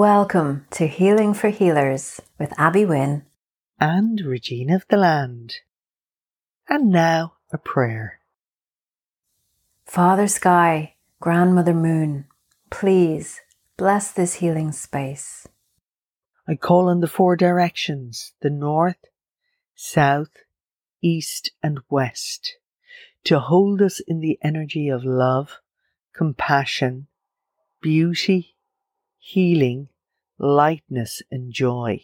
Welcome to Healing for Healers with Abby Wynne and Regina of the Land. And now a prayer. Father Sky, Grandmother Moon, please bless this healing space. I call on the four directions the north, south, east, and west to hold us in the energy of love, compassion, beauty, healing, lightness, and joy.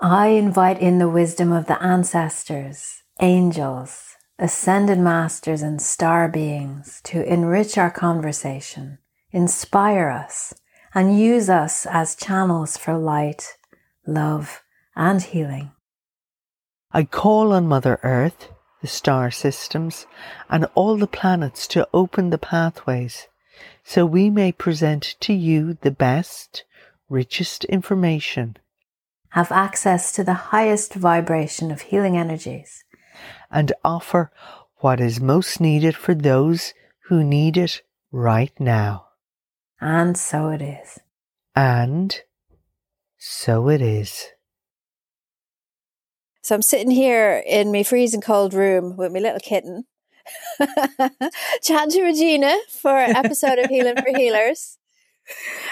I invite in the wisdom of the ancestors, angels, ascended masters, and star beings to enrich our conversation, inspire us, and use us as channels for light, love, and healing. I call on Mother Earth, the star systems, and all the planets to open the pathways so we may present to you the best, richest information. Have access to the highest vibration of healing energies. And offer what is most needed for those who need it right now. And so it is. And so it is. So I'm sitting here in my freezing cold room with my little kitten Chatting to Regina for an episode of Healing for Healers.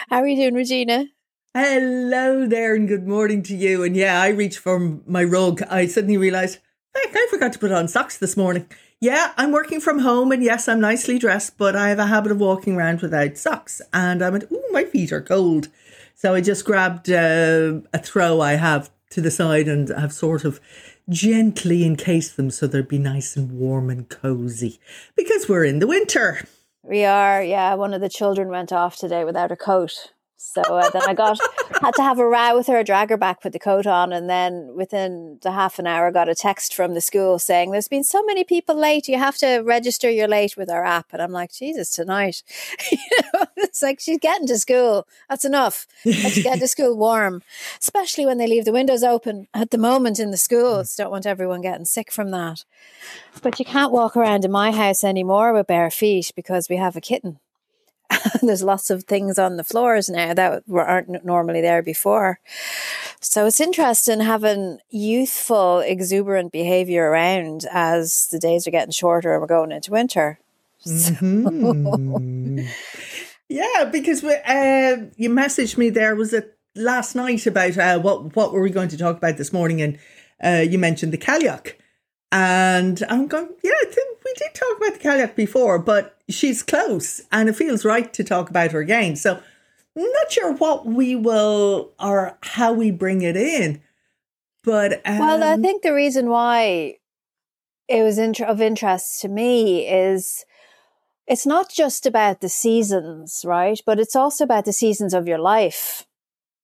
How are you doing, Regina? Hello there, and good morning to you. And yeah, I reached for my rug. I suddenly realised, heck, I forgot to put on socks this morning. Yeah, I'm working from home, and yes, I'm nicely dressed, but I have a habit of walking around without socks. And I went, oh, my feet are cold. So I just grabbed uh, a throw I have to the side and have sort of gently encase them so they'd be nice and warm and cozy because we're in the winter. We are, yeah. One of the children went off today without a coat. So uh, then I got had to have a row with her, drag her back, put the coat on, and then within the half an hour, got a text from the school saying, "There's been so many people late. You have to register you're late with our app." And I'm like, "Jesus, tonight!" you know, it's like she's getting to school. That's enough. Let's get to school warm, especially when they leave the windows open at the moment in the schools. Don't want everyone getting sick from that. But you can't walk around in my house anymore with bare feet because we have a kitten. there's lots of things on the floors now that were, aren't normally there before. So it's interesting having youthful, exuberant behavior around as the days are getting shorter and we're going into winter. Mm-hmm. yeah, because we, uh, you messaged me there was it last night about uh, what what were we going to talk about this morning, and uh, you mentioned the Cailleach. And I'm going, yeah, I think did talk about the Cailleach before, but she's close and it feels right to talk about her again. So I'm not sure what we will or how we bring it in. But um, well, I um, think the reason why it was int- of interest to me is it's not just about the seasons, right? But it's also about the seasons of your life.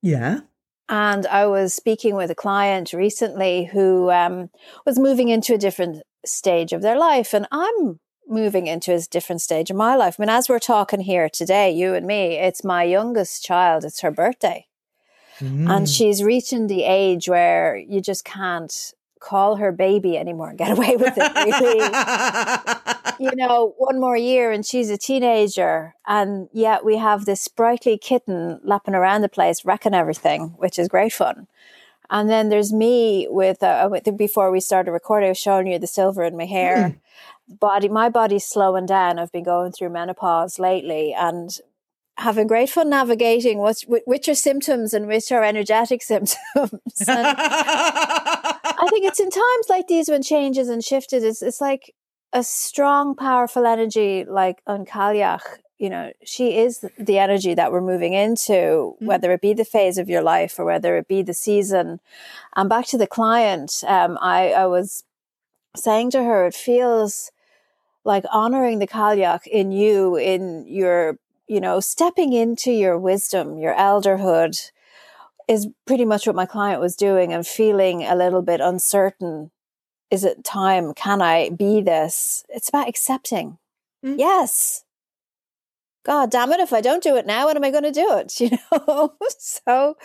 Yeah. And I was speaking with a client recently who um, was moving into a different stage of their life. And I'm moving into a different stage of my life. I mean, as we're talking here today, you and me, it's my youngest child, it's her birthday. Mm. And she's reaching the age where you just can't call her baby anymore and get away with it. Really. you know, one more year and she's a teenager, and yet we have this sprightly kitten lapping around the place, wrecking everything, which is great fun. And then there's me with, uh, before we started recording, I was showing you the silver in my hair. Mm. Body, my body's slowing down. I've been going through menopause lately, and having great fun navigating what's which are symptoms and which are energetic symptoms. I think it's in times like these when changes and shifted. It's it's like a strong, powerful energy, like on Cailleach. You know, she is the energy that we're moving into, mm-hmm. whether it be the phase of your life or whether it be the season. And back to the client, um, I I was saying to her, it feels like honoring the Cailleach in you, in your you know, stepping into your wisdom, your elderhood is pretty much what my client was doing and feeling a little bit uncertain. Is it time? Can I be this? It's about accepting. Mm. Yes. God damn it. If I don't do it now, when am I going to do it? You know? so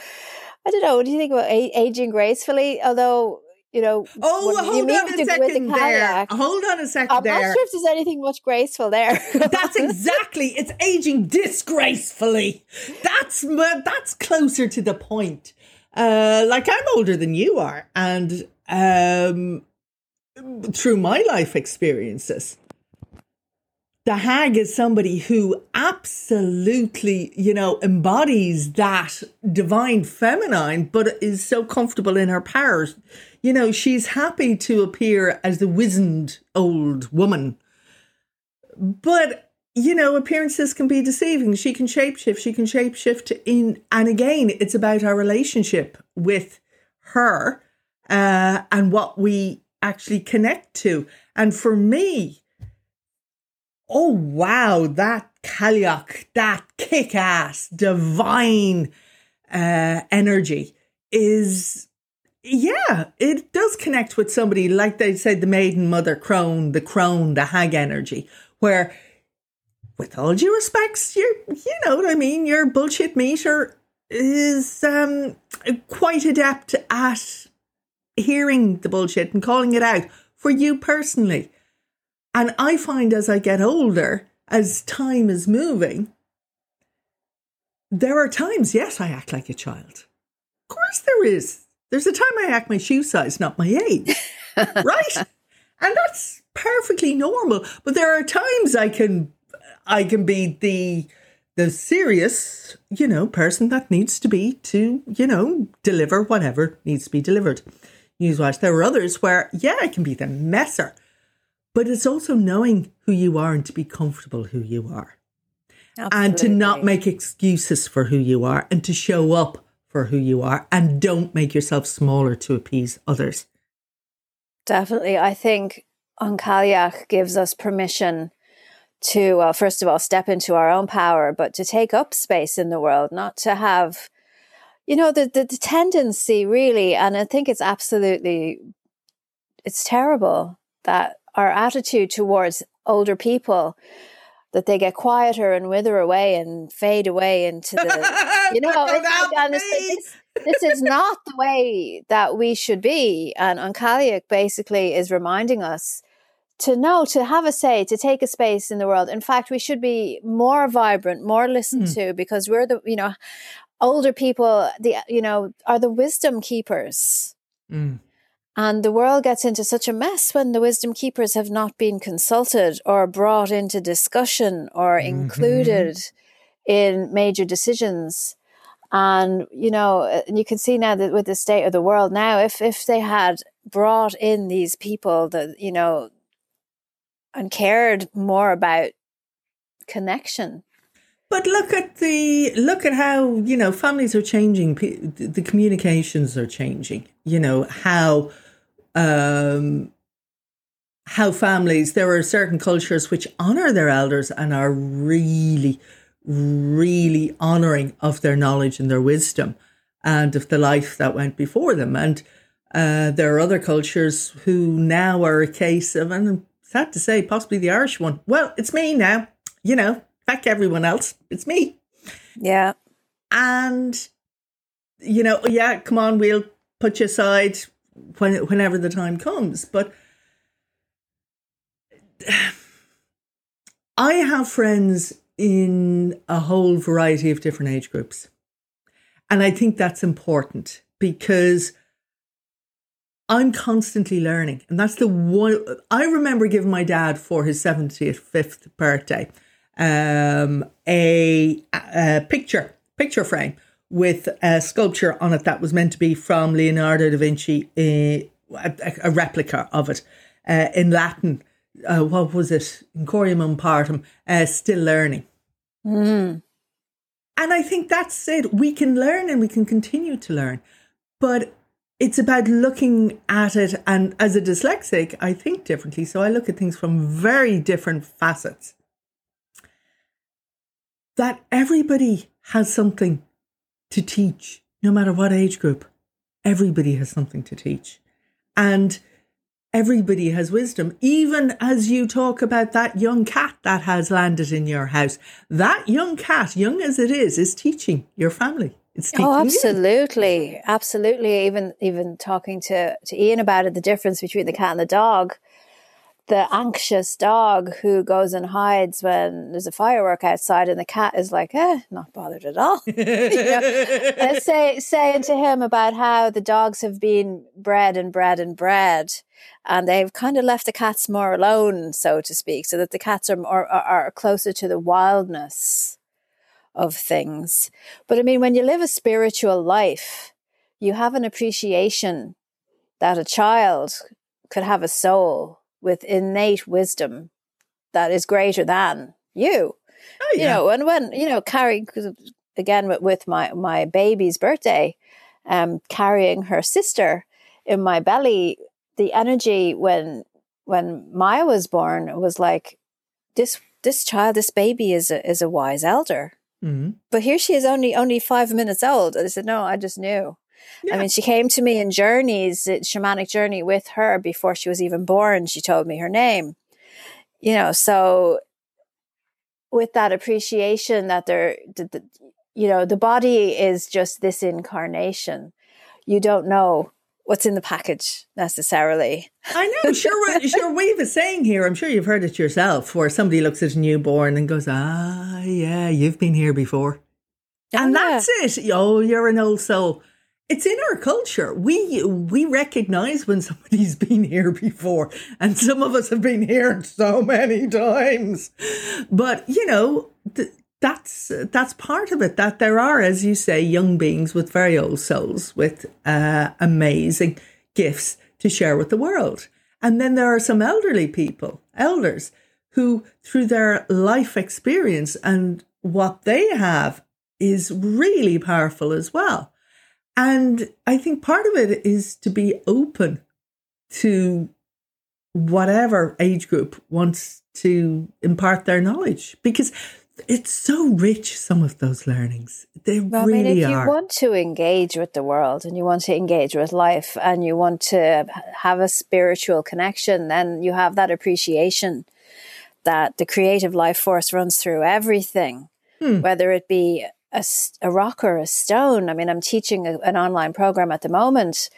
I don't know. What do you think about aging gracefully? Although you know, Oh, hold on a the- with the second there. Hold on a second I'm there. not sure if there's anything much graceful there. That's exactly. It's aging disgracefully. That's that's closer to the point. Uh, like I'm older than you are, and um, through my life experiences, the hag is somebody who absolutely, you know, embodies that divine feminine, but is so comfortable in her powers. You know, she's happy to appear as the wizened old woman. But you know appearances can be deceiving. She can shapeshift. She can shapeshift in and again it's about our relationship with her uh, and what we actually connect to. And for me oh wow that Cailleach, that kick-ass divine uh, energy is yeah, it does connect with somebody like they said, the maiden mother crone, the crone, the hag energy, where, with all due respects, you you know what I mean. Your bullshit meter is um quite adept at hearing the bullshit and calling it out for you personally. And I find as I get older, as time is moving, there are times, yes, I act like a child. Of course, there is. There's a time I act my shoe size, not my age. right? And that's perfectly normal. But there are times I can I can be the the serious, you know, person that needs to be to, you know, deliver whatever needs to be delivered. Newswatch. There are others where, yeah, I can be the messer. But it's also knowing who you are and to be comfortable who you are. And to not make excuses for who you are and to show up for who you are and don't make yourself smaller to appease others. Definitely. I think Onkaliak gives us permission to, well, first of all, step into our own power, but to take up space in the world, not to have, you know, the, the, the tendency really, and I think it's absolutely, it's terrible that our attitude towards older people, that they get quieter and wither away and fade away into the, you know, That don't it's like, help and it's me. like, this, this is not the way that we should be. And Onkaliak basically is reminding us to know, to have a say, to take a space in the world. In fact, we should be more vibrant, more listened Hmm. to, because we're the, you know, older people, the, you know, are the wisdom keepers. Mm. And the world gets into such a mess when the wisdom keepers have not been consulted or brought into discussion or Mhm. included in major decisions. And you know, uh, and you can see now that with the state of the world now, if if they had brought in these people that you know and cared more about connection, But look at the look at how you know families are changing. The communications are changing. You know how um, how families. There are certain cultures which honor their elders and are really, really honoring of their knowledge and their wisdom and of the life that went before them. And uh, there are other cultures who now are a case of, and sad to say, possibly the Irish one. Well, it's me now. You know, back everyone else. It's me. yeah, And, you know, yeah, come on, we'll put you aside when, whenever the time comes. But I have friends in a whole variety of different age groups. And I think that's important because I'm constantly learning. And that's the one I remember giving my dad for his 75th birthday um, a, a picture, picture frame with a sculpture on it that was meant to be from Leonardo da Vinci, a, a, a replica of it uh, in Latin. Uh, what was it? Ancora imparo, uh, still learning. mm. And I think that's it. We can learn and we can continue to learn. But it's about looking at it. And as a dyslexic, I think differently. So I look at things from very different facets. That everybody has something to teach, no matter what age group. Everybody has something to teach. And everybody has wisdom, even as you talk about that young cat that has landed in your house. That young cat, young as it is, is teaching your family. It's oh, absolutely, you. absolutely. Even even talking to to Ian about it, the difference between the cat and the dog. The anxious dog who goes and hides when there's a firework outside, and the cat is like, eh, not bothered at all. you know? say, saying to him about how the dogs have been bred and bred and bred, and they've kind of left the cats more alone, so to speak, so that the cats are more are, are closer to the wildness of things. But I mean, when you live a spiritual life, you have an appreciation that a child could have a soul with innate wisdom that is greater than you. Oh, yeah. You know, and when, you know, carrying, again, with, with my, my baby's birthday, um, carrying her sister in my belly, the energy when, when Maya was born was like, this, this child, this baby is a, is a wise elder Mm-hmm. But here she is only only five minutes old. And I said, no, I just knew. Yeah. I mean, she came to me in journeys, shamanic journey with her before she was even born. She told me her name. You know, so with that appreciation that there, the, the, you know, the body is just this incarnation. You don't know what's in the package necessarily. I know, sure, sure. We've a saying here. I'm sure you've heard it yourself, where somebody looks at a newborn and goes, "Ah, yeah, you've been here before," oh, and yeah. that's it. Oh, you're an old soul. It's in our culture. We we recognize when somebody's been here before, and some of us have been here so many times. But you know, th- that's that's part of it that there are as you say young beings with very old souls with uh, amazing gifts to share with the world and then there are some elderly people elders who through their life experience and what they have is really powerful as well and i think part of it is to be open to whatever age group wants to impart their knowledge because it's so rich some of those learnings they well, really I mean, if are. you want to engage with the world and you want to engage with life and you want to have a spiritual connection then you have that appreciation that the creative life force runs through everything hmm. whether it be a, a, rock or a stone i mean i'm teaching a, an online program at the moment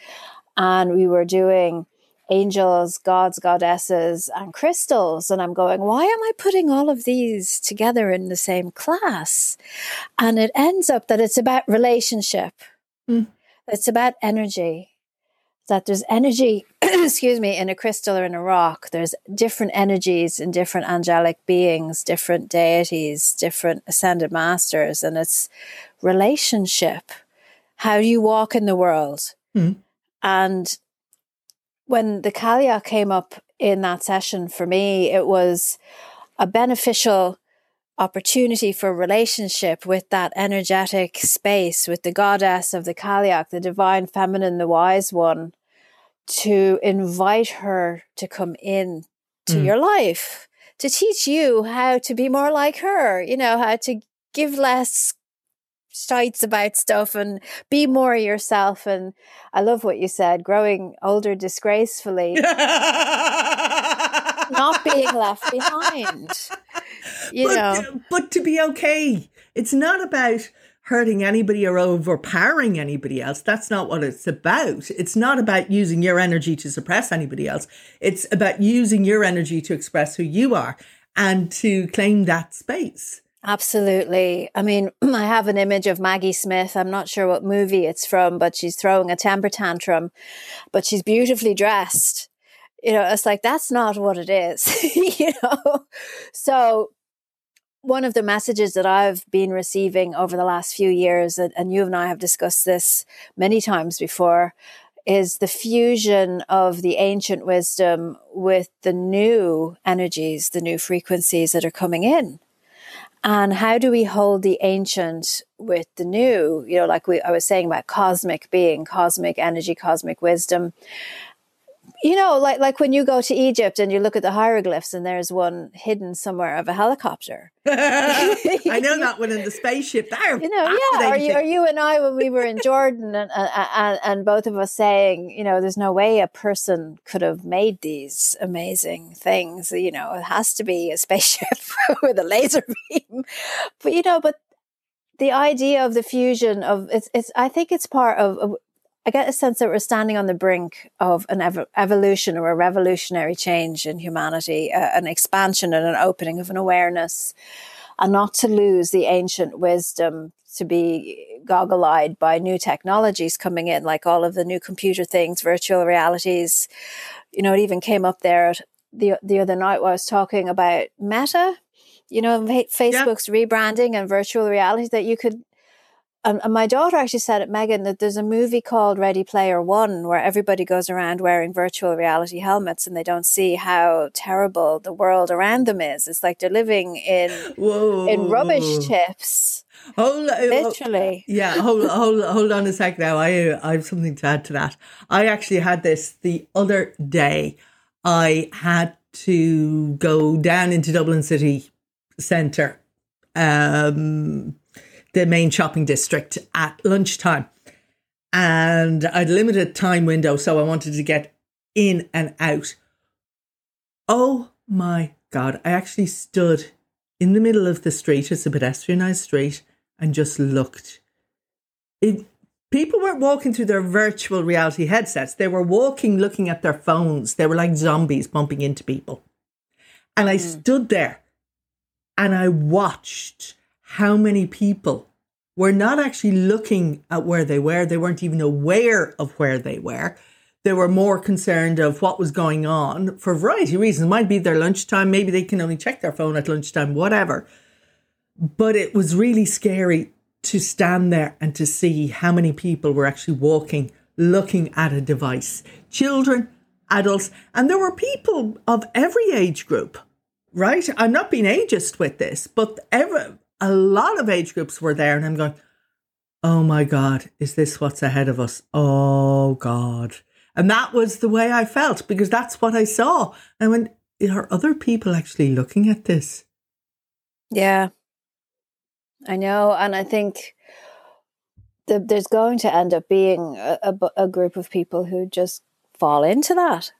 and we were doing angels, gods, goddesses, and crystals. And I'm going, why am I putting all of these together in the same class? And it ends up that it's about relationship, mm. it's about energy. That there's energy, excuse me, in a crystal or in a rock. There's different energies in different angelic beings, different deities, different ascended masters, and it's relationship. How do you walk in the world? Mm. And when the Cailleach came up in that session for me, it was a beneficial opportunity for relationship with that energetic space, with the goddess of the Cailleach, the divine feminine, the wise one, to invite her to come in to mm. your life, to teach you how to be more like her, you know, how to give less shites about stuff and be more yourself. And I love what you said, growing older disgracefully, not being left behind. You but, know, uh, but to be okay. It's not about hurting anybody or overpowering anybody else. That's not what it's about. It's not about using your energy to suppress anybody else. It's about using your energy to express who you are and to claim that space. Absolutely. I mean, I have an image of Maggie Smith. I'm not sure what movie it's from, but she's throwing a temper tantrum, but she's beautifully dressed. You know, it's like, that's not what it is, you know? So, one of the messages that I've been receiving over the last few years, and you and I have discussed this many times before, is the fusion of the ancient wisdom with the new energies, the new frequencies that are coming in. And how do we hold the ancient with the new? You know like we, i was saying about cosmic being cosmic energy cosmic wisdom you know, like like when you go to Egypt and you look at the hieroglyphs and there's one hidden somewhere of a helicopter. I know that one in the spaceship there. You know, yeah. Or you, or you and I when we were in Jordan and, and and both of us saying, you know, there's no way a person could have made these amazing things. You know, it has to be a spaceship with a laser beam. But you know, but the idea of the fusion of it's it's I think it's part of, of I get a sense that we're standing on the brink of an ev- evolution or a revolutionary change in humanity, uh, an expansion and an opening of an awareness, and not to lose the ancient wisdom to be goggle eyed by new technologies coming in, like all of the new computer things, virtual realities. You know, it even came up there the, the other night while I was talking about Meta, you know, Facebook's rebranding and virtual reality that you could and, and, my daughter actually said it, Megan, that there's a movie called Ready Player One where everybody goes around wearing virtual reality helmets and they don't see how terrible the world around them is. It's like they're living in Whoa. in rubbish tips. Hold, uh, literally. Yeah, hold, hold, hold on a sec now. I, I have something to add to that. I actually had this the other day. I had to go down into Dublin city centre um, the main shopping district at lunchtime. And I'd limited time window, so I wanted to get in and out. Oh my God, I actually stood in the middle of the street, it's a pedestrianised street, and just looked. It, people weren't walking through their virtual reality headsets. They were walking, looking at their phones. They were like zombies bumping into people. And I mm. stood there and I watched how many people were not actually looking at where they were. They weren't even aware of where they were. They were more concerned of what was going on for a variety of reasons. It might be their lunchtime. Maybe they can only check their phone at lunchtime, whatever. But it was really scary to stand there and to see how many people were actually walking, looking at a device. Children, adults, and there were people of every age group, right? I'm not being ageist with this, but every, a lot of age groups were there, and I'm going, oh my God, is this what's ahead of us? Oh God. And that was the way I felt because that's what I saw. And when are other people actually looking at this? Yeah, I know. And I think the, there's going to end up being a, a, a group of people who just fall into that.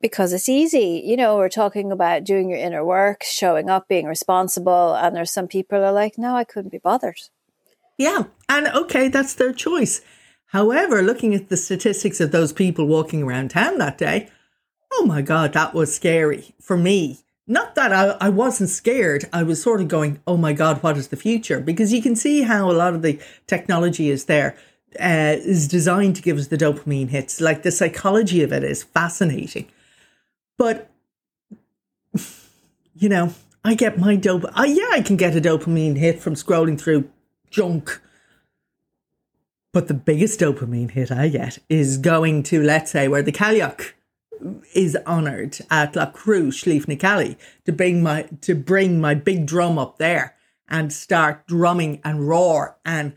Because it's easy. You know, we're talking about doing your inner work, showing up, being responsible. And there's some people are like, no, I couldn't be bothered. Yeah. And okay, that's their choice. However, looking at the statistics of those people walking around town that day, oh my God, that was scary for me. Not that I, I wasn't scared. I was sort of going, oh my God, what is the future? Because you can see how a lot of the technology is there. Uh, is designed to give us the dopamine hits. Like the psychology of it is fascinating. But, you know, I get my dope. Yeah, I can get a dopamine hit from scrolling through junk. But the biggest dopamine hit I get is going to, let's say, where the Cailleach is honoured at Loughcrew, Slieve na to bring my to bring my big drum up there and start drumming and roar and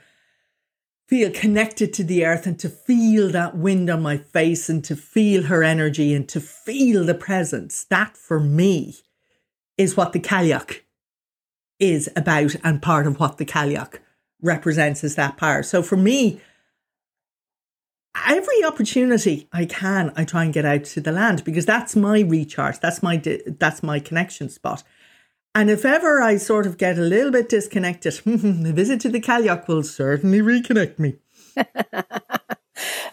feel connected to the earth and to feel that wind on my face and to feel her energy and to feel the presence. That for me is what the Cailleach is about and part of what the Cailleach represents is that power. So for me, every opportunity I can, I try and get out to the land because that's my recharge. That's my that's my connection spot. And if ever I sort of get a little bit disconnected, a visit to the Cailleach will certainly reconnect me. it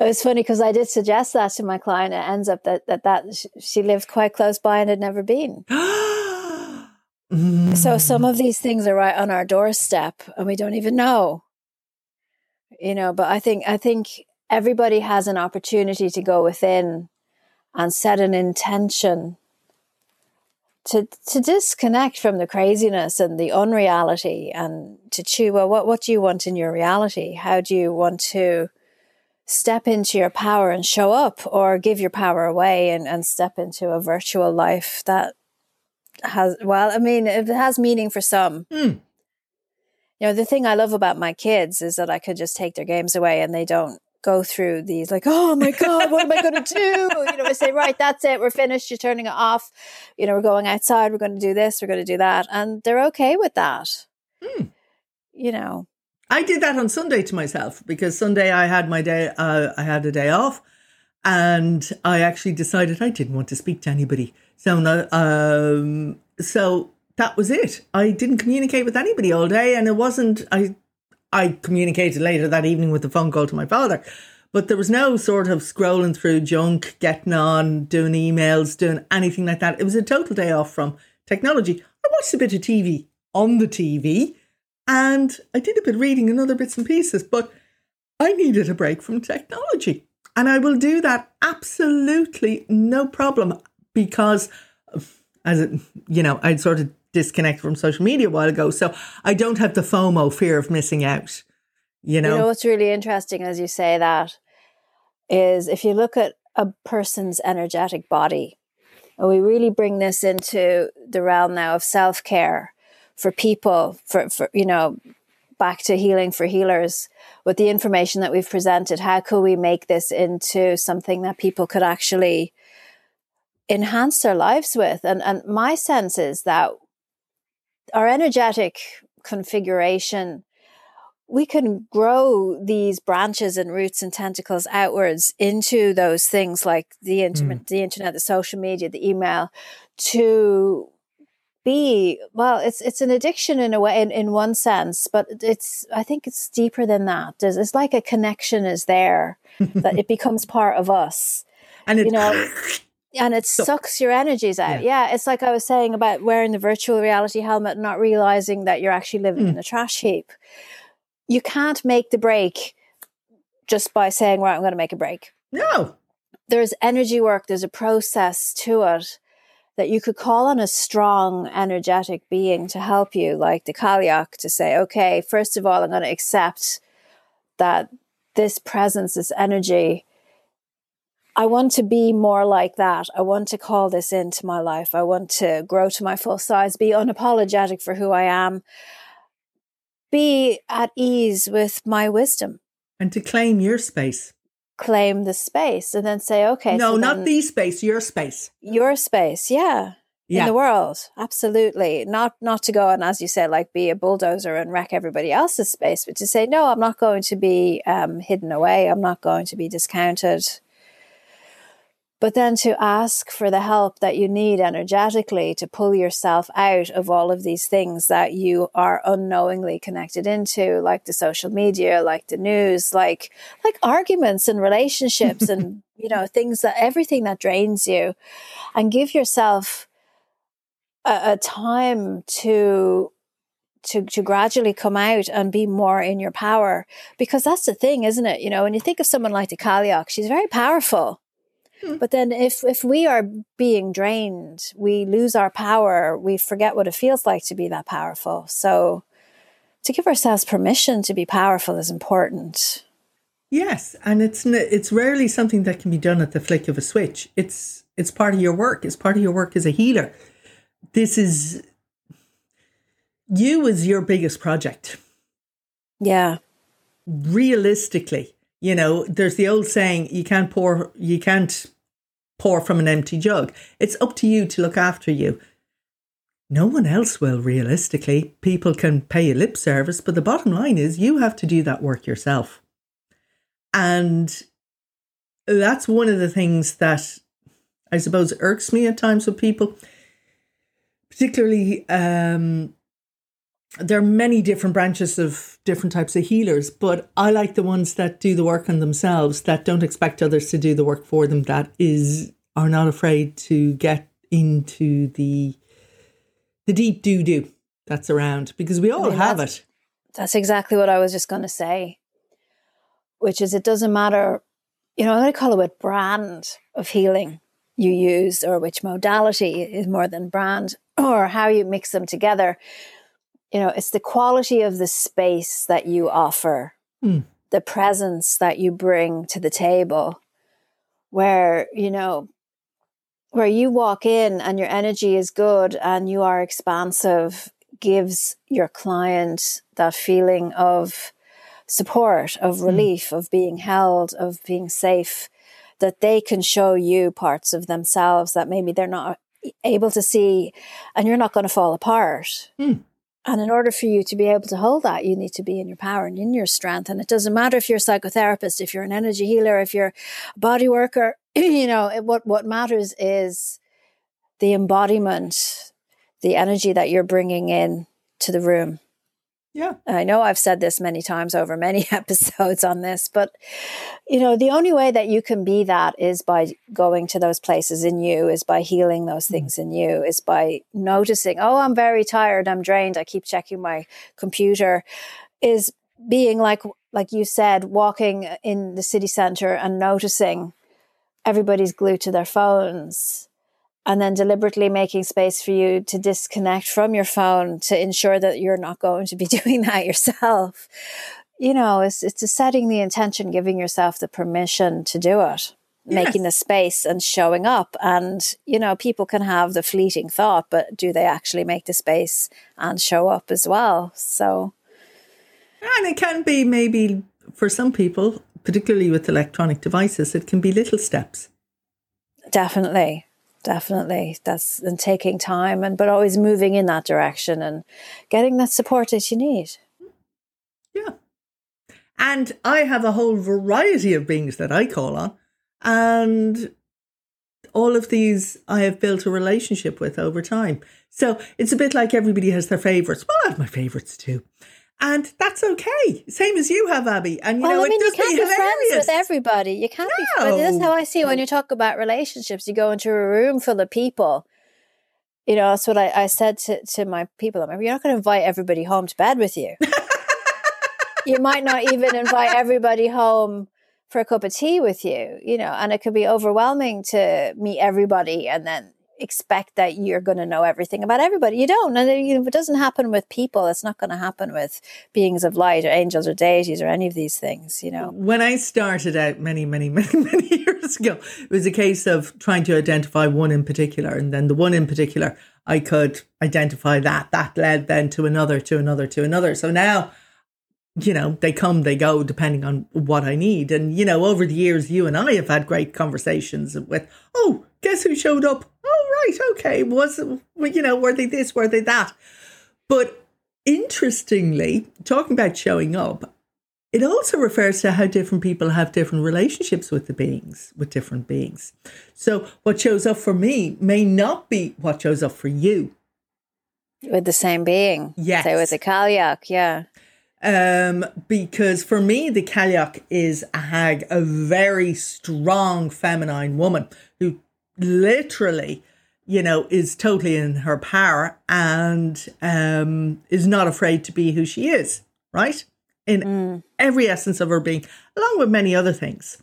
was funny because I did suggest that to my client. It ends up that that, that she lived quite close by and had never been. So mm. some of these things are right on our doorstep and we don't even know. You know, but I think I think everybody has an opportunity to go within and set an intention to to disconnect from the craziness and the unreality and to chew well what what do you want in your reality how do you want to step into your power and show up or give your power away and, and step into a virtual life that has well i mean it has meaning for some mm. you know the thing i love about my kids is that i could just take their games away and they don't go through these like, oh my God, what am I going to do? You know, I say, right, that's it. We're finished. You're turning it off. You know, we're going outside. We're going to do this. We're going to do that. And they're okay with that. Mm. You know, I did that on Sunday to myself because Sunday I had my day, uh, I had a day off and I actually decided I didn't want to speak to anybody. So, um, so that was it. I didn't communicate with anybody all day and it wasn't, I I communicated later that evening with the phone call to my father. But there was no sort of scrolling through junk, getting on, doing emails, doing anything like that. It was a total day off from technology. I watched a bit of TV on the TV and I did a bit of reading and other bits and pieces, but I needed a break from technology. And I will do that absolutely no problem because, as it, you know, I'd sort of disconnected from social media a while ago. So I don't have the FOMO, fear of missing out. You know, you know what's really interesting as you say that is if you look at a person's energetic body, and we really bring this into the realm now of self care for people, for, for you know, back to healing for healers with the information that we've presented. How could we make this into something that people could actually enhance their lives with? And and my sense is that our energetic configuration we can grow these branches and roots and tentacles outwards into those things like the internet, mm. the internet, the social media, the email, to be well. It's it's an addiction in a way, in, in one sense, but it's I think it's deeper than that. There's, it's like a connection is there that it becomes part of us, and it, you know. and it so, sucks your energies out. Yeah. yeah. it's like I was saying about wearing the virtual reality helmet and not realizing that you're actually living mm. in a trash heap you can't make the break just by saying, right, I'm going to make a break. No. There's energy work, there's a process to it that you could call on a strong, energetic being to help you, like the Cailleach, to say, okay, first of all, I'm going to accept that this presence, this energy, I want to be more like that. I want to call this into my life. I want to grow to my full size, be unapologetic for who I am be at ease with my wisdom. And to claim your space. Claim the space and then say, okay. No, so not the space, your space. Your space, yeah. Yeah. In the world, absolutely. Not not to go and, as you said, like be a bulldozer and wreck everybody else's space, but to say, no, I'm not going to be um, hidden away. I'm not going to be discounted but then to ask for the help that you need energetically to pull yourself out of all of these things that you are unknowingly connected into like the social media like the news like like arguments and relationships and you know things that everything that drains you and give yourself a, a time to to to gradually come out and be more in your power because that's the thing isn't it you know when you think of someone like the Cailleach she's very powerful. Hmm. But then if if we are being drained, we lose our power, we forget what it feels like to be that powerful. So to give ourselves permission to be powerful is important. Yes, and it's it's rarely something that can be done at the flick of a switch. It's it's part of your work. It's part of your work as a healer. This is you as your biggest project. Yeah. Realistically, you know, there's the old saying, you can't pour, you can't pour from an empty jug. It's up to you to look after you. No one else will, realistically. People can pay lip service, but the bottom line is you have to do that work yourself. And that's one of the things that I suppose irks me at times with people, particularly um, there are many different branches of different types of healers, but I like the ones that do the work on themselves, that don't expect others to do the work for them, that is are not afraid to get into the the deep doo doo that's around because we all I mean, have it. That's exactly what I was just going to say, which is it doesn't matter, you know, I'm going to call it what brand of healing you use or which modality is more than brand or how you mix them together you know, it's the quality of the space that you offer, mm. the presence that you bring to the table, where, you know, where you walk in and your energy is good and you are expansive gives your client that feeling of support, of hmm. relief, mm. of being held, of being safe, that they can show you parts of themselves that maybe they're not able to see and you're not going to fall apart. Mm. And in order for you to be able to hold that, you need to be in your power and in your strength. And it doesn't matter if you're a psychotherapist, if you're an energy healer, if you're a body worker, you know, it, what, what matters is the embodiment, the energy that you're bringing in to the room. Yeah. I know I've said this many times over many episodes on this, but you know, the only way that you can be that is by going to those places in you, is by healing those Mm. things in you, is by noticing, oh, I'm very tired, I'm drained, I keep checking my computer, is being like like you said, walking in the city center and noticing everybody's glued to their phones and then deliberately making space for you to disconnect from your phone to ensure that you're not going to be doing that yourself. You know, it's it's a setting the intention, giving yourself the permission to do it, making the space and showing up. And, you know, people can have the fleeting thought, but do they actually make the space and show up as well? So And it can be maybe for some people, particularly with electronic devices, it can be little steps. Definitely. Definitely. That's and taking time and but always moving in that direction and getting that support that you need. Yeah. And I have a whole variety of beings that I call on. And all of these I have built a relationship with over time. So it's a bit like everybody has their favorites. Well, I have my favorites too. And that's okay. Same as you have, Abby. And you well, know, I mean, it you can't be be friends hilarious. with everybody. You can't be friends. That's No. how I see it when you talk about relationships. You go into a room full of people. You know, that's what I, I said to, to my people. I'm like, you're not going to invite everybody home to bed with you. you might not even invite everybody home for a cup of tea with you, you know, and it could be overwhelming to meet everybody and then expect that you're going to know everything about everybody. You don't. And if it doesn't happen with people, it's not going to happen with beings of light or angels or deities or any of these things, you know. When I started out many, many, many, many years ago, it was a case of trying to identify one in particular. And then the one in particular, I could identify that. That led then to another, to another, to another. So now, you know, they come, they go, depending on what I need. And, you know, over the years, you and I have had great conversations with, oh, guess who showed up? Right, okay. Was, you know, were they this, were they that? But interestingly, talking about showing up, it also refers to how different people have different relationships with the beings, with different beings. So what shows up for me may not be what shows up for you. With the same being. Yes. Say with the Cailleach, yeah. Um, because for me, the Cailleach is a hag, a very strong feminine woman who literally, you know, is totally in her power and um, is not afraid to be who she is, right? In every essence of her being, along with many other things.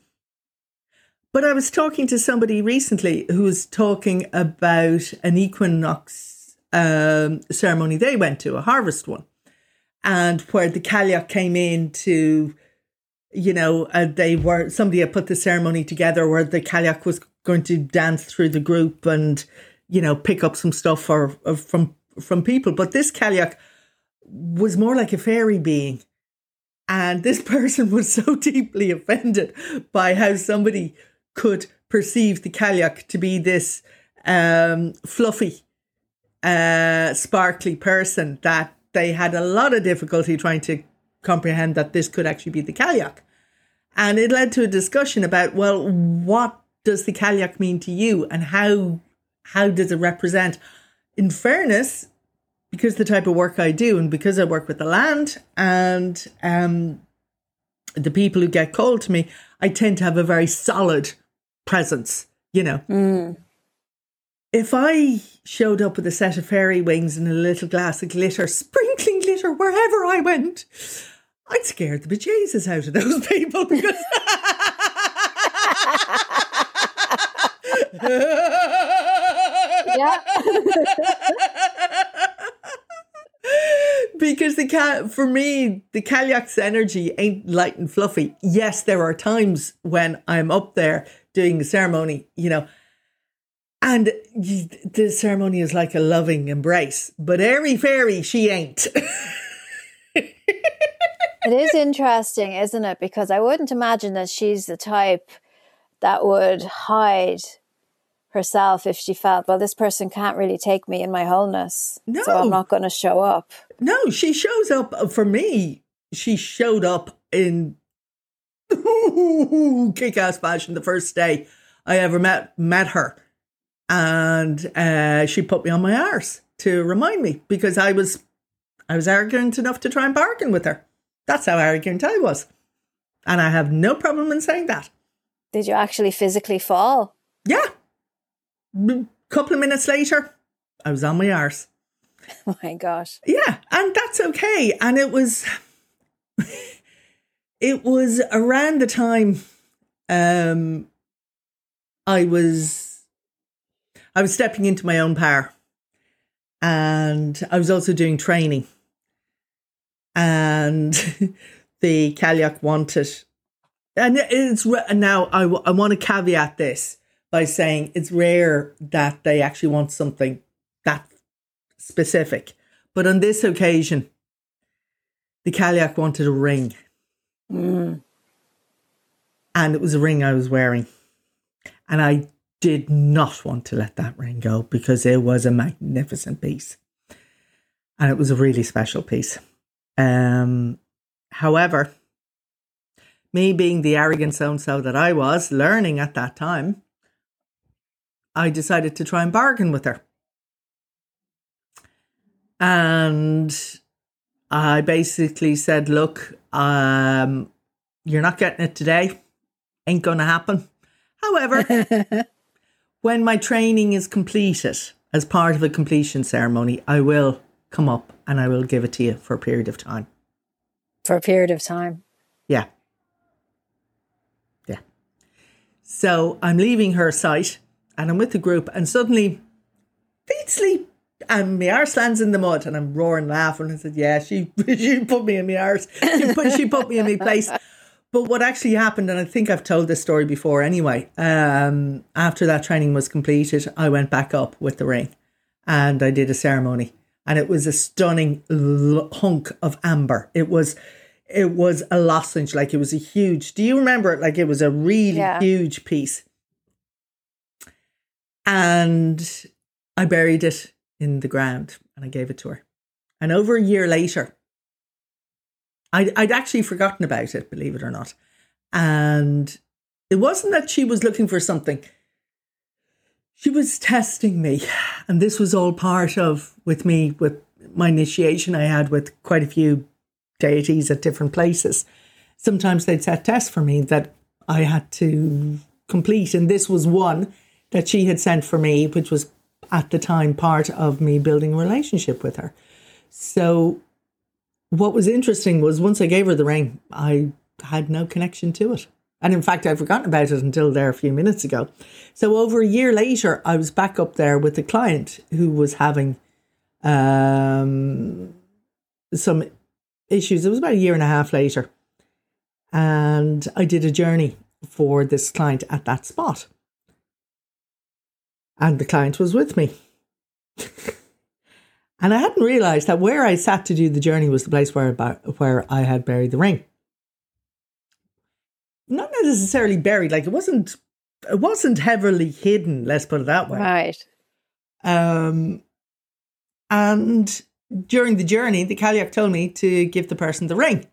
But I was talking to somebody recently who was talking about an equinox um, ceremony they went to, a harvest one and where the Cailleach came in to, you know, uh, they were somebody had put the ceremony together where the Cailleach was going to dance through the group and, you know, pick up some stuff for, from from people. But this Cailleach was more like a fairy being, and this person was so deeply offended by how somebody could perceive the Cailleach to be this um, fluffy, uh, sparkly person that they had a lot of difficulty trying to comprehend that this could actually be the Cailleach. And it led to a discussion about, well, what does the Cailleach mean to you and how how does it represent? In fairness, because the type of work I do and because I work with the land and um, the people who get called to me, I tend to have a very solid presence, you know. Mm. If I showed up with a set of fairy wings and a little glass of glitter, sprinkling glitter wherever I went, I'd scare the bejesus out of those people because. Yeah. because the cat for me the Cailleach's energy ain't light and fluffy yes there are times when i'm up there doing the ceremony you know and the ceremony is like a loving embrace but airy fairy she ain't It is interesting, isn't it? Because I wouldn't imagine that she's the type that would hide herself if she felt, well, this person can't really take me in my wholeness. So I'm not going to show up. no she shows up uh, for me she showed up in kick-ass fashion the first day i ever met met her and uh, she put me on my arse to remind me because i was I was arrogant enough to try and bargain with her. That's how arrogant I was. And I have no problem in saying that. Did you actually physically fall? Yeah. A couple of minutes later, I was on my arse. Oh my gosh. Yeah, and that's okay. And it was it was around the time um I was I was stepping into my own power. And I was also doing training. And the Cailleach wanted and it's now I, I want to caveat this by saying it's rare that they actually want something that specific. But on this occasion, the Cailleach wanted a ring. Mm. And it was a ring I was wearing. And I did not want to let that ring go because it was a magnificent piece. And it was a really special piece. Um, however, me being the arrogant so and so that I was, learning at that time, I decided to try and bargain with her. And I basically said, Look, um, you're not getting it today. Ain't going to happen. However, when my training is completed as part of a completion ceremony, I will come up and I will give it to you for a period of time. For a period of time. Yeah. Yeah. So I'm leaving her site and I'm with the group and suddenly feet sleep and my arse lands in the mud and I'm roaring laughing. I said, Yeah, she she put me in my arse. She put she put me in my place. But what actually happened, and I think I've told this story before anyway, um, after that training was completed, I went back up with the ring and I did a ceremony. And it was a stunning l- hunk of amber. It was it was a lozenge, like it was a huge do you remember it? Like it was a really Yeah. huge piece. And I buried it in the ground and I gave it to her. And over a year later, I'd, I'd actually forgotten about it, believe it or not. And it wasn't that she was looking for something, she was testing me. And this was all part of, with me, with my initiation I had with quite a few deities at different places. Sometimes they'd set tests for me that I had to complete. And this was one that she had sent for me, which was at the time part of me building a relationship with her. So, what was interesting was once I gave her the ring, I had no connection to it. And in fact, I'd forgotten about it until there a few minutes ago. So, over a year later, I was back up there with a client who was having um, some issues. It was about a year and a half later. And I did a journey for this client at that spot. And the client was with me. and I hadn't realized that where I sat to do the journey was the place where, I- where I had buried the ring. Not necessarily buried, like it wasn't it wasn't heavily hidden, let's put it that way. Right. Um, and during the journey, the Cailleach told me to give the person the ring.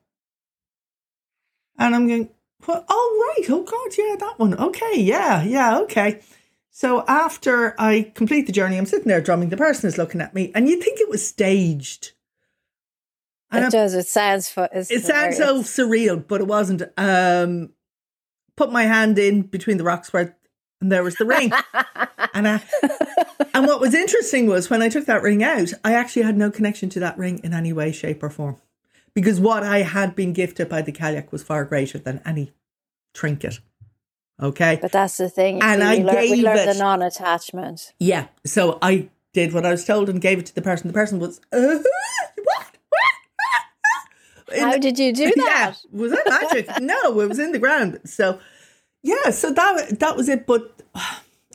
And I'm going, well, oh, right. Oh, God. Yeah, that one. Okay. Yeah. Yeah. Okay. So after I complete the journey, I'm sitting there drumming. The person is looking at me, and you think it was staged. And It I- does. It sounds. It sounds so surreal, but it wasn't. Um, put my hand in between the rocks where, and there was the ring. and I, and what was interesting was when I took that ring out, I actually had no connection to that ring in any way, shape, or form, because what I had been gifted by the Cailleach was far greater than any trinket. Okay. But that's the thing. And we I learn, we gave learn it- the non-attachment. Yeah. So I did what I was told and gave it to the person. The person was, uh, what? What? How did you do that? Yeah, was that magic? no, it was in the ground. So, yeah, so that that was it. But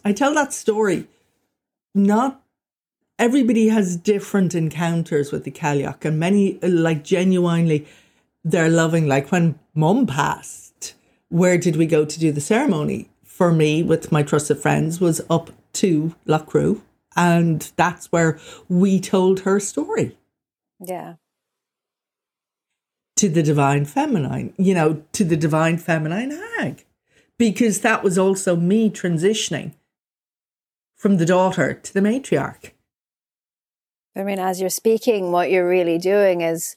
I tell that story. Not everybody has different encounters with the Cailleach, and many like genuinely, they're loving. Like when Mum passed, where did we go to do the ceremony? For me, with my trusted friends, was up to Loughcrew, and that's where we told her story Yeah. to the divine feminine, you know, to the divine feminine hag. Because that was also me transitioning from the daughter to the matriarch. I mean, as you're speaking, what you're really doing is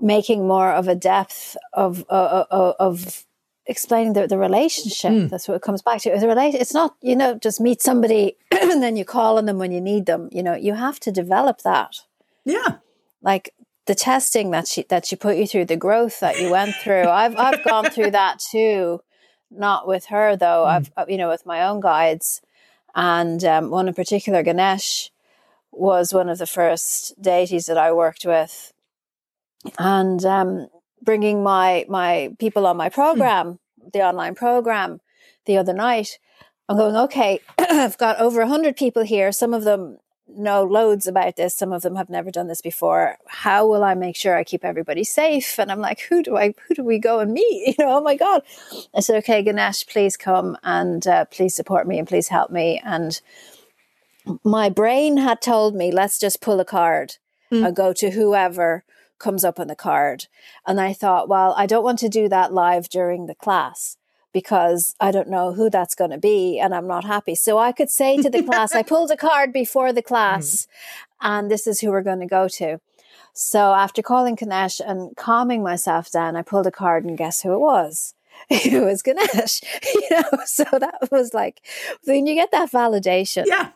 making more of a depth of uh, uh, of explaining the, the relationship. Mm. That's what it comes back to. It's, relate- it's not, you know, just meet somebody and then you call on them when you need them. You know, you have to develop that. Yeah. Like the testing that she that she put you through, the growth that you went through. I've I've gone through that too. Not with her though. Mm. I've you know with my own guides, and um, one in particular, Ganesh, was one of the first deities that I worked with, and um, bringing my my people on my hmm. program, mm. the online program, the other night. I'm going, okay, I've got over 100 people here. Some of them know loads about this. Some of them have never done this before. How will I make sure I keep everybody safe? And I'm like, who do I, who do we go and meet? You know, oh my God. I said, okay, Ganesh, please come and uh, please support me and please help me. And my brain had told me, let's just pull a card mm. and go to whoever comes up on the card. And I thought, well, I don't want to do that live during the class because I don't know who that's going to be and I'm not happy. So I could say to the class, I pulled a card before the class mm-hmm. and this is who we're going to go to. So after calling Ganesh and calming myself down, I pulled a card and guess who it was? it was Ganesh. you know, so that was like when you get that validation. Yeah.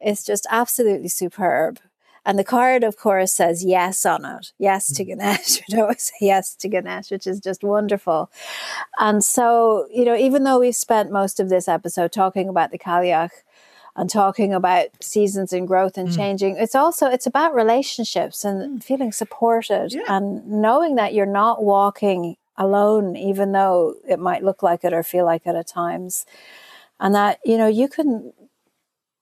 It's just absolutely superb. And the card, of course, says yes on it. Yes to mm. Ganesh. We always say yes to Ganesh, which is just wonderful. And so, you know, even though we've spent most of this episode talking about the Cailleach and talking about seasons and growth and mm. changing, it's also it's about relationships and mm. feeling supported yeah. and knowing that you're not walking alone, even though it might look like it or feel like it at times. And that, you know, you can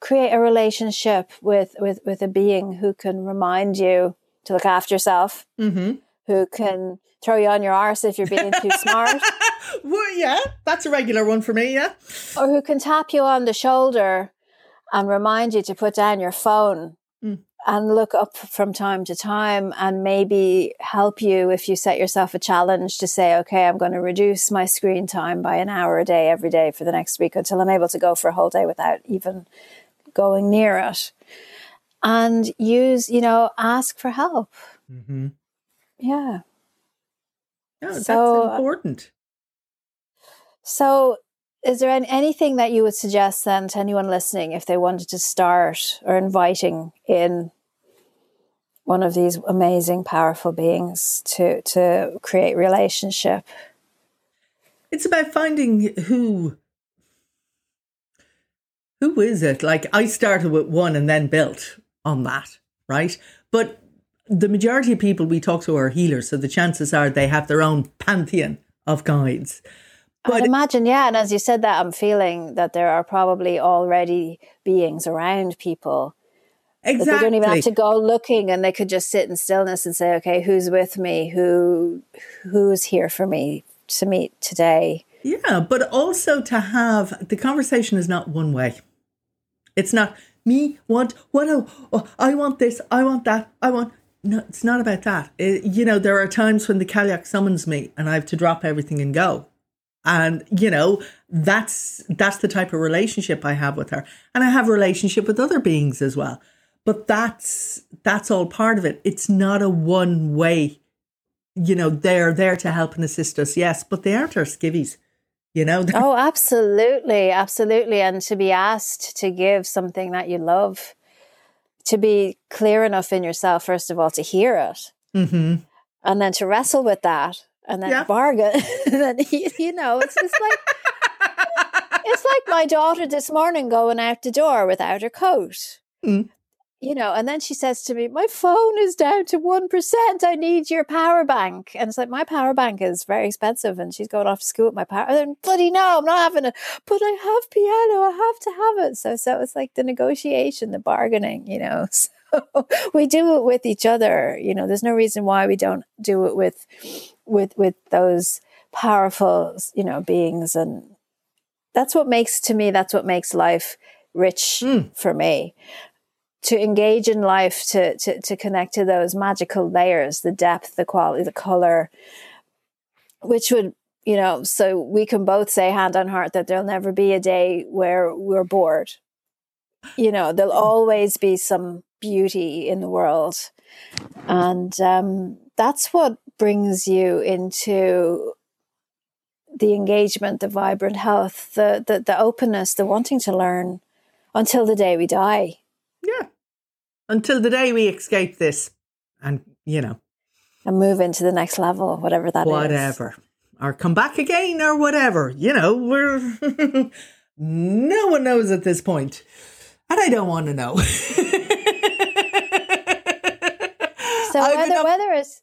create a relationship with with with a being who can remind you to look after yourself, mm-hmm. who can throw you on your arse if you're being too smart. well, yeah, that's a regular one for me. Yeah, or who can tap you on the shoulder and remind you to put down your phone. Mm. And look up from time to time and maybe help you if you set yourself a challenge to say, okay, I'm going to reduce my screen time by an hour a day every day for the next week until I'm able to go for a whole day without even going near it and use, you know, ask for help. Mm-hmm. Yeah. Yeah, that's so, important. So, is there any, anything that you would suggest then to anyone listening if they wanted to start or inviting in one of these amazing, powerful beings to to create relationship? It's about finding who who is it? Like I started with one and then built on that, right? But the majority of people we talk to are healers, so the chances are they have their own pantheon of guides. But I'd imagine, yeah. And as you said that, I'm feeling that there are probably already beings around people. Exactly. They don't even have to go looking, and they could just sit in stillness and say, "Okay, who's with me? Who, who's here for me to meet today?" Yeah, but also to have the conversation is not one way. It's not me want what oh, oh, I want this, I want that, I want. No, it's not about that. It, you know, there are times when the Cailleach summons me and I have to drop everything and go. And you know, that's that's the type of relationship I have with her. And I have relationship with other beings as well. But that's that's all part of it. It's not a one way. You know, they're there to help and assist us, yes, but they aren't our skivvies you know oh absolutely absolutely and to be asked to give something that you love to be clear enough in yourself first of all to hear it mm-hmm. and then to wrestle with that and then yeah. bargain and then you know it's just like it's like my daughter this morning going out the door without her coat mm you know, and then she says to me, My phone is down to 1%. I need your power bank. And it's like, My power bank is very expensive. And she's going off to school with my power. And bloody no, I'm not having it. But I have piano. I have to have it. So, so it's like the negotiation, the bargaining, you know. So we do it with each other. You know, there's no reason why we don't do it with, with, with those powerful, you know, beings. And that's what makes, to me, that's what makes life rich mm. for me to engage in life, to, to, to connect to those magical layers, the depth, the quality, the color, which would, you know, so we can both say hand on heart that there'll never be a day where we're bored. You know, there'll always be some beauty in the world. And um, that's what brings you into the engagement, the vibrant health, the, the, the openness, the wanting to learn until the day we die. Yeah. Until the day we escape this and, you know, and move into the next level, whatever that whatever. is. whatever. Or come back again or whatever. You know, we're no one knows at this point. And I don't want to know. so whether whether it's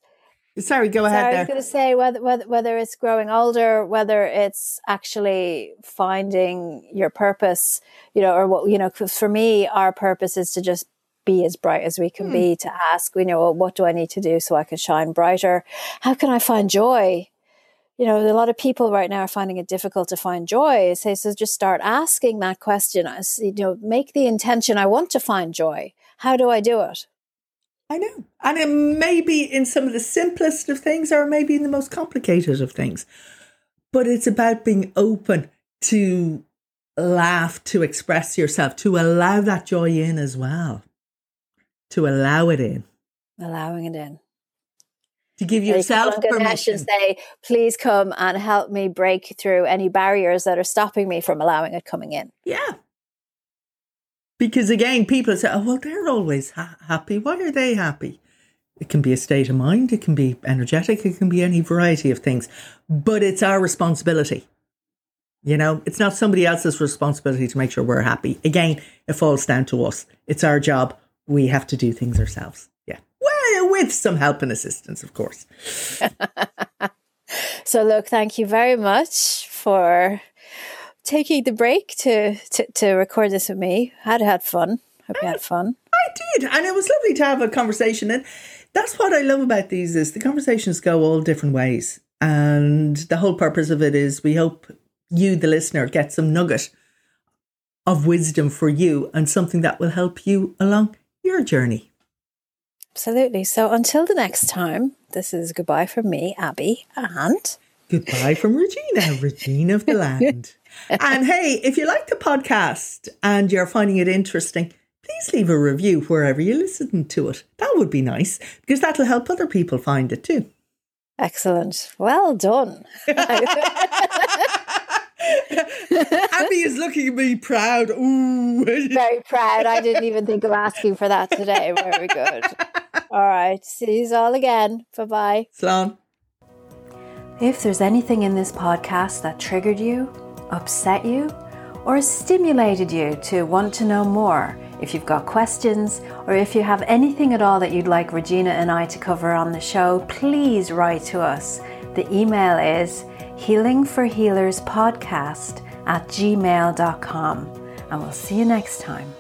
Sorry, go ahead. Sorry, I was going to say whether, whether whether it's growing older, whether it's actually finding your purpose, you know, or what you know. For me, our purpose is to just be as bright as we can mm. be. To ask, you know, what do I need to do so I can shine brighter? How can I find joy? You know, a lot of people right now are finding it difficult to find joy. Say, so just start asking that question. You know, make the intention. I want to find joy. How do I do it? I know. And it may be in some of the simplest of things or maybe in the most complicated of things. But it's about being open to laugh, to express yourself, to allow that joy in as well. To allow it in. Allowing it in. To give yourself you permission. Say, please come and help me break through any barriers that are stopping me from allowing it coming in. Yeah. Because again, people say, oh, well, they're always ha- happy. Why are they happy? It can be a state of mind, it can be energetic, it can be any variety of things, but it's our responsibility. You know, it's not somebody else's responsibility to make sure we're happy. Again, it falls down to us. It's our job. We have to do things ourselves. Yeah. Well, with some help and assistance, of course. so, look, thank you very much for taking the break to, to, to record this with me. Had had fun. Hope you had fun. I did, and it was lovely to have a conversation. And that's what I love about these is the conversations go all different ways, and the whole purpose of it is we hope you, the listener, get some nugget of wisdom for you and something that will help you along your journey. Absolutely. So until the next time, this is goodbye from me, Abby, and goodbye from Regina, Regina of the land and hey, if you like the podcast and you're finding it interesting, please leave a review wherever you listen to it. That would be nice because that'll help other people find it too. Excellent. Well done. Abby is looking at me proud. Ooh. Very proud. I didn't even think of asking for that today. Very good. All right. See you all again. Bye bye. Slán. If there's anything in this podcast that triggered you, upset you, or stimulated you to want to know more. If you've got questions, or if you have anything at all that you'd like Regina and I to cover on the show, please write to us. The email is healingforhealerspodcast at gmail.com. And we'll see you next time.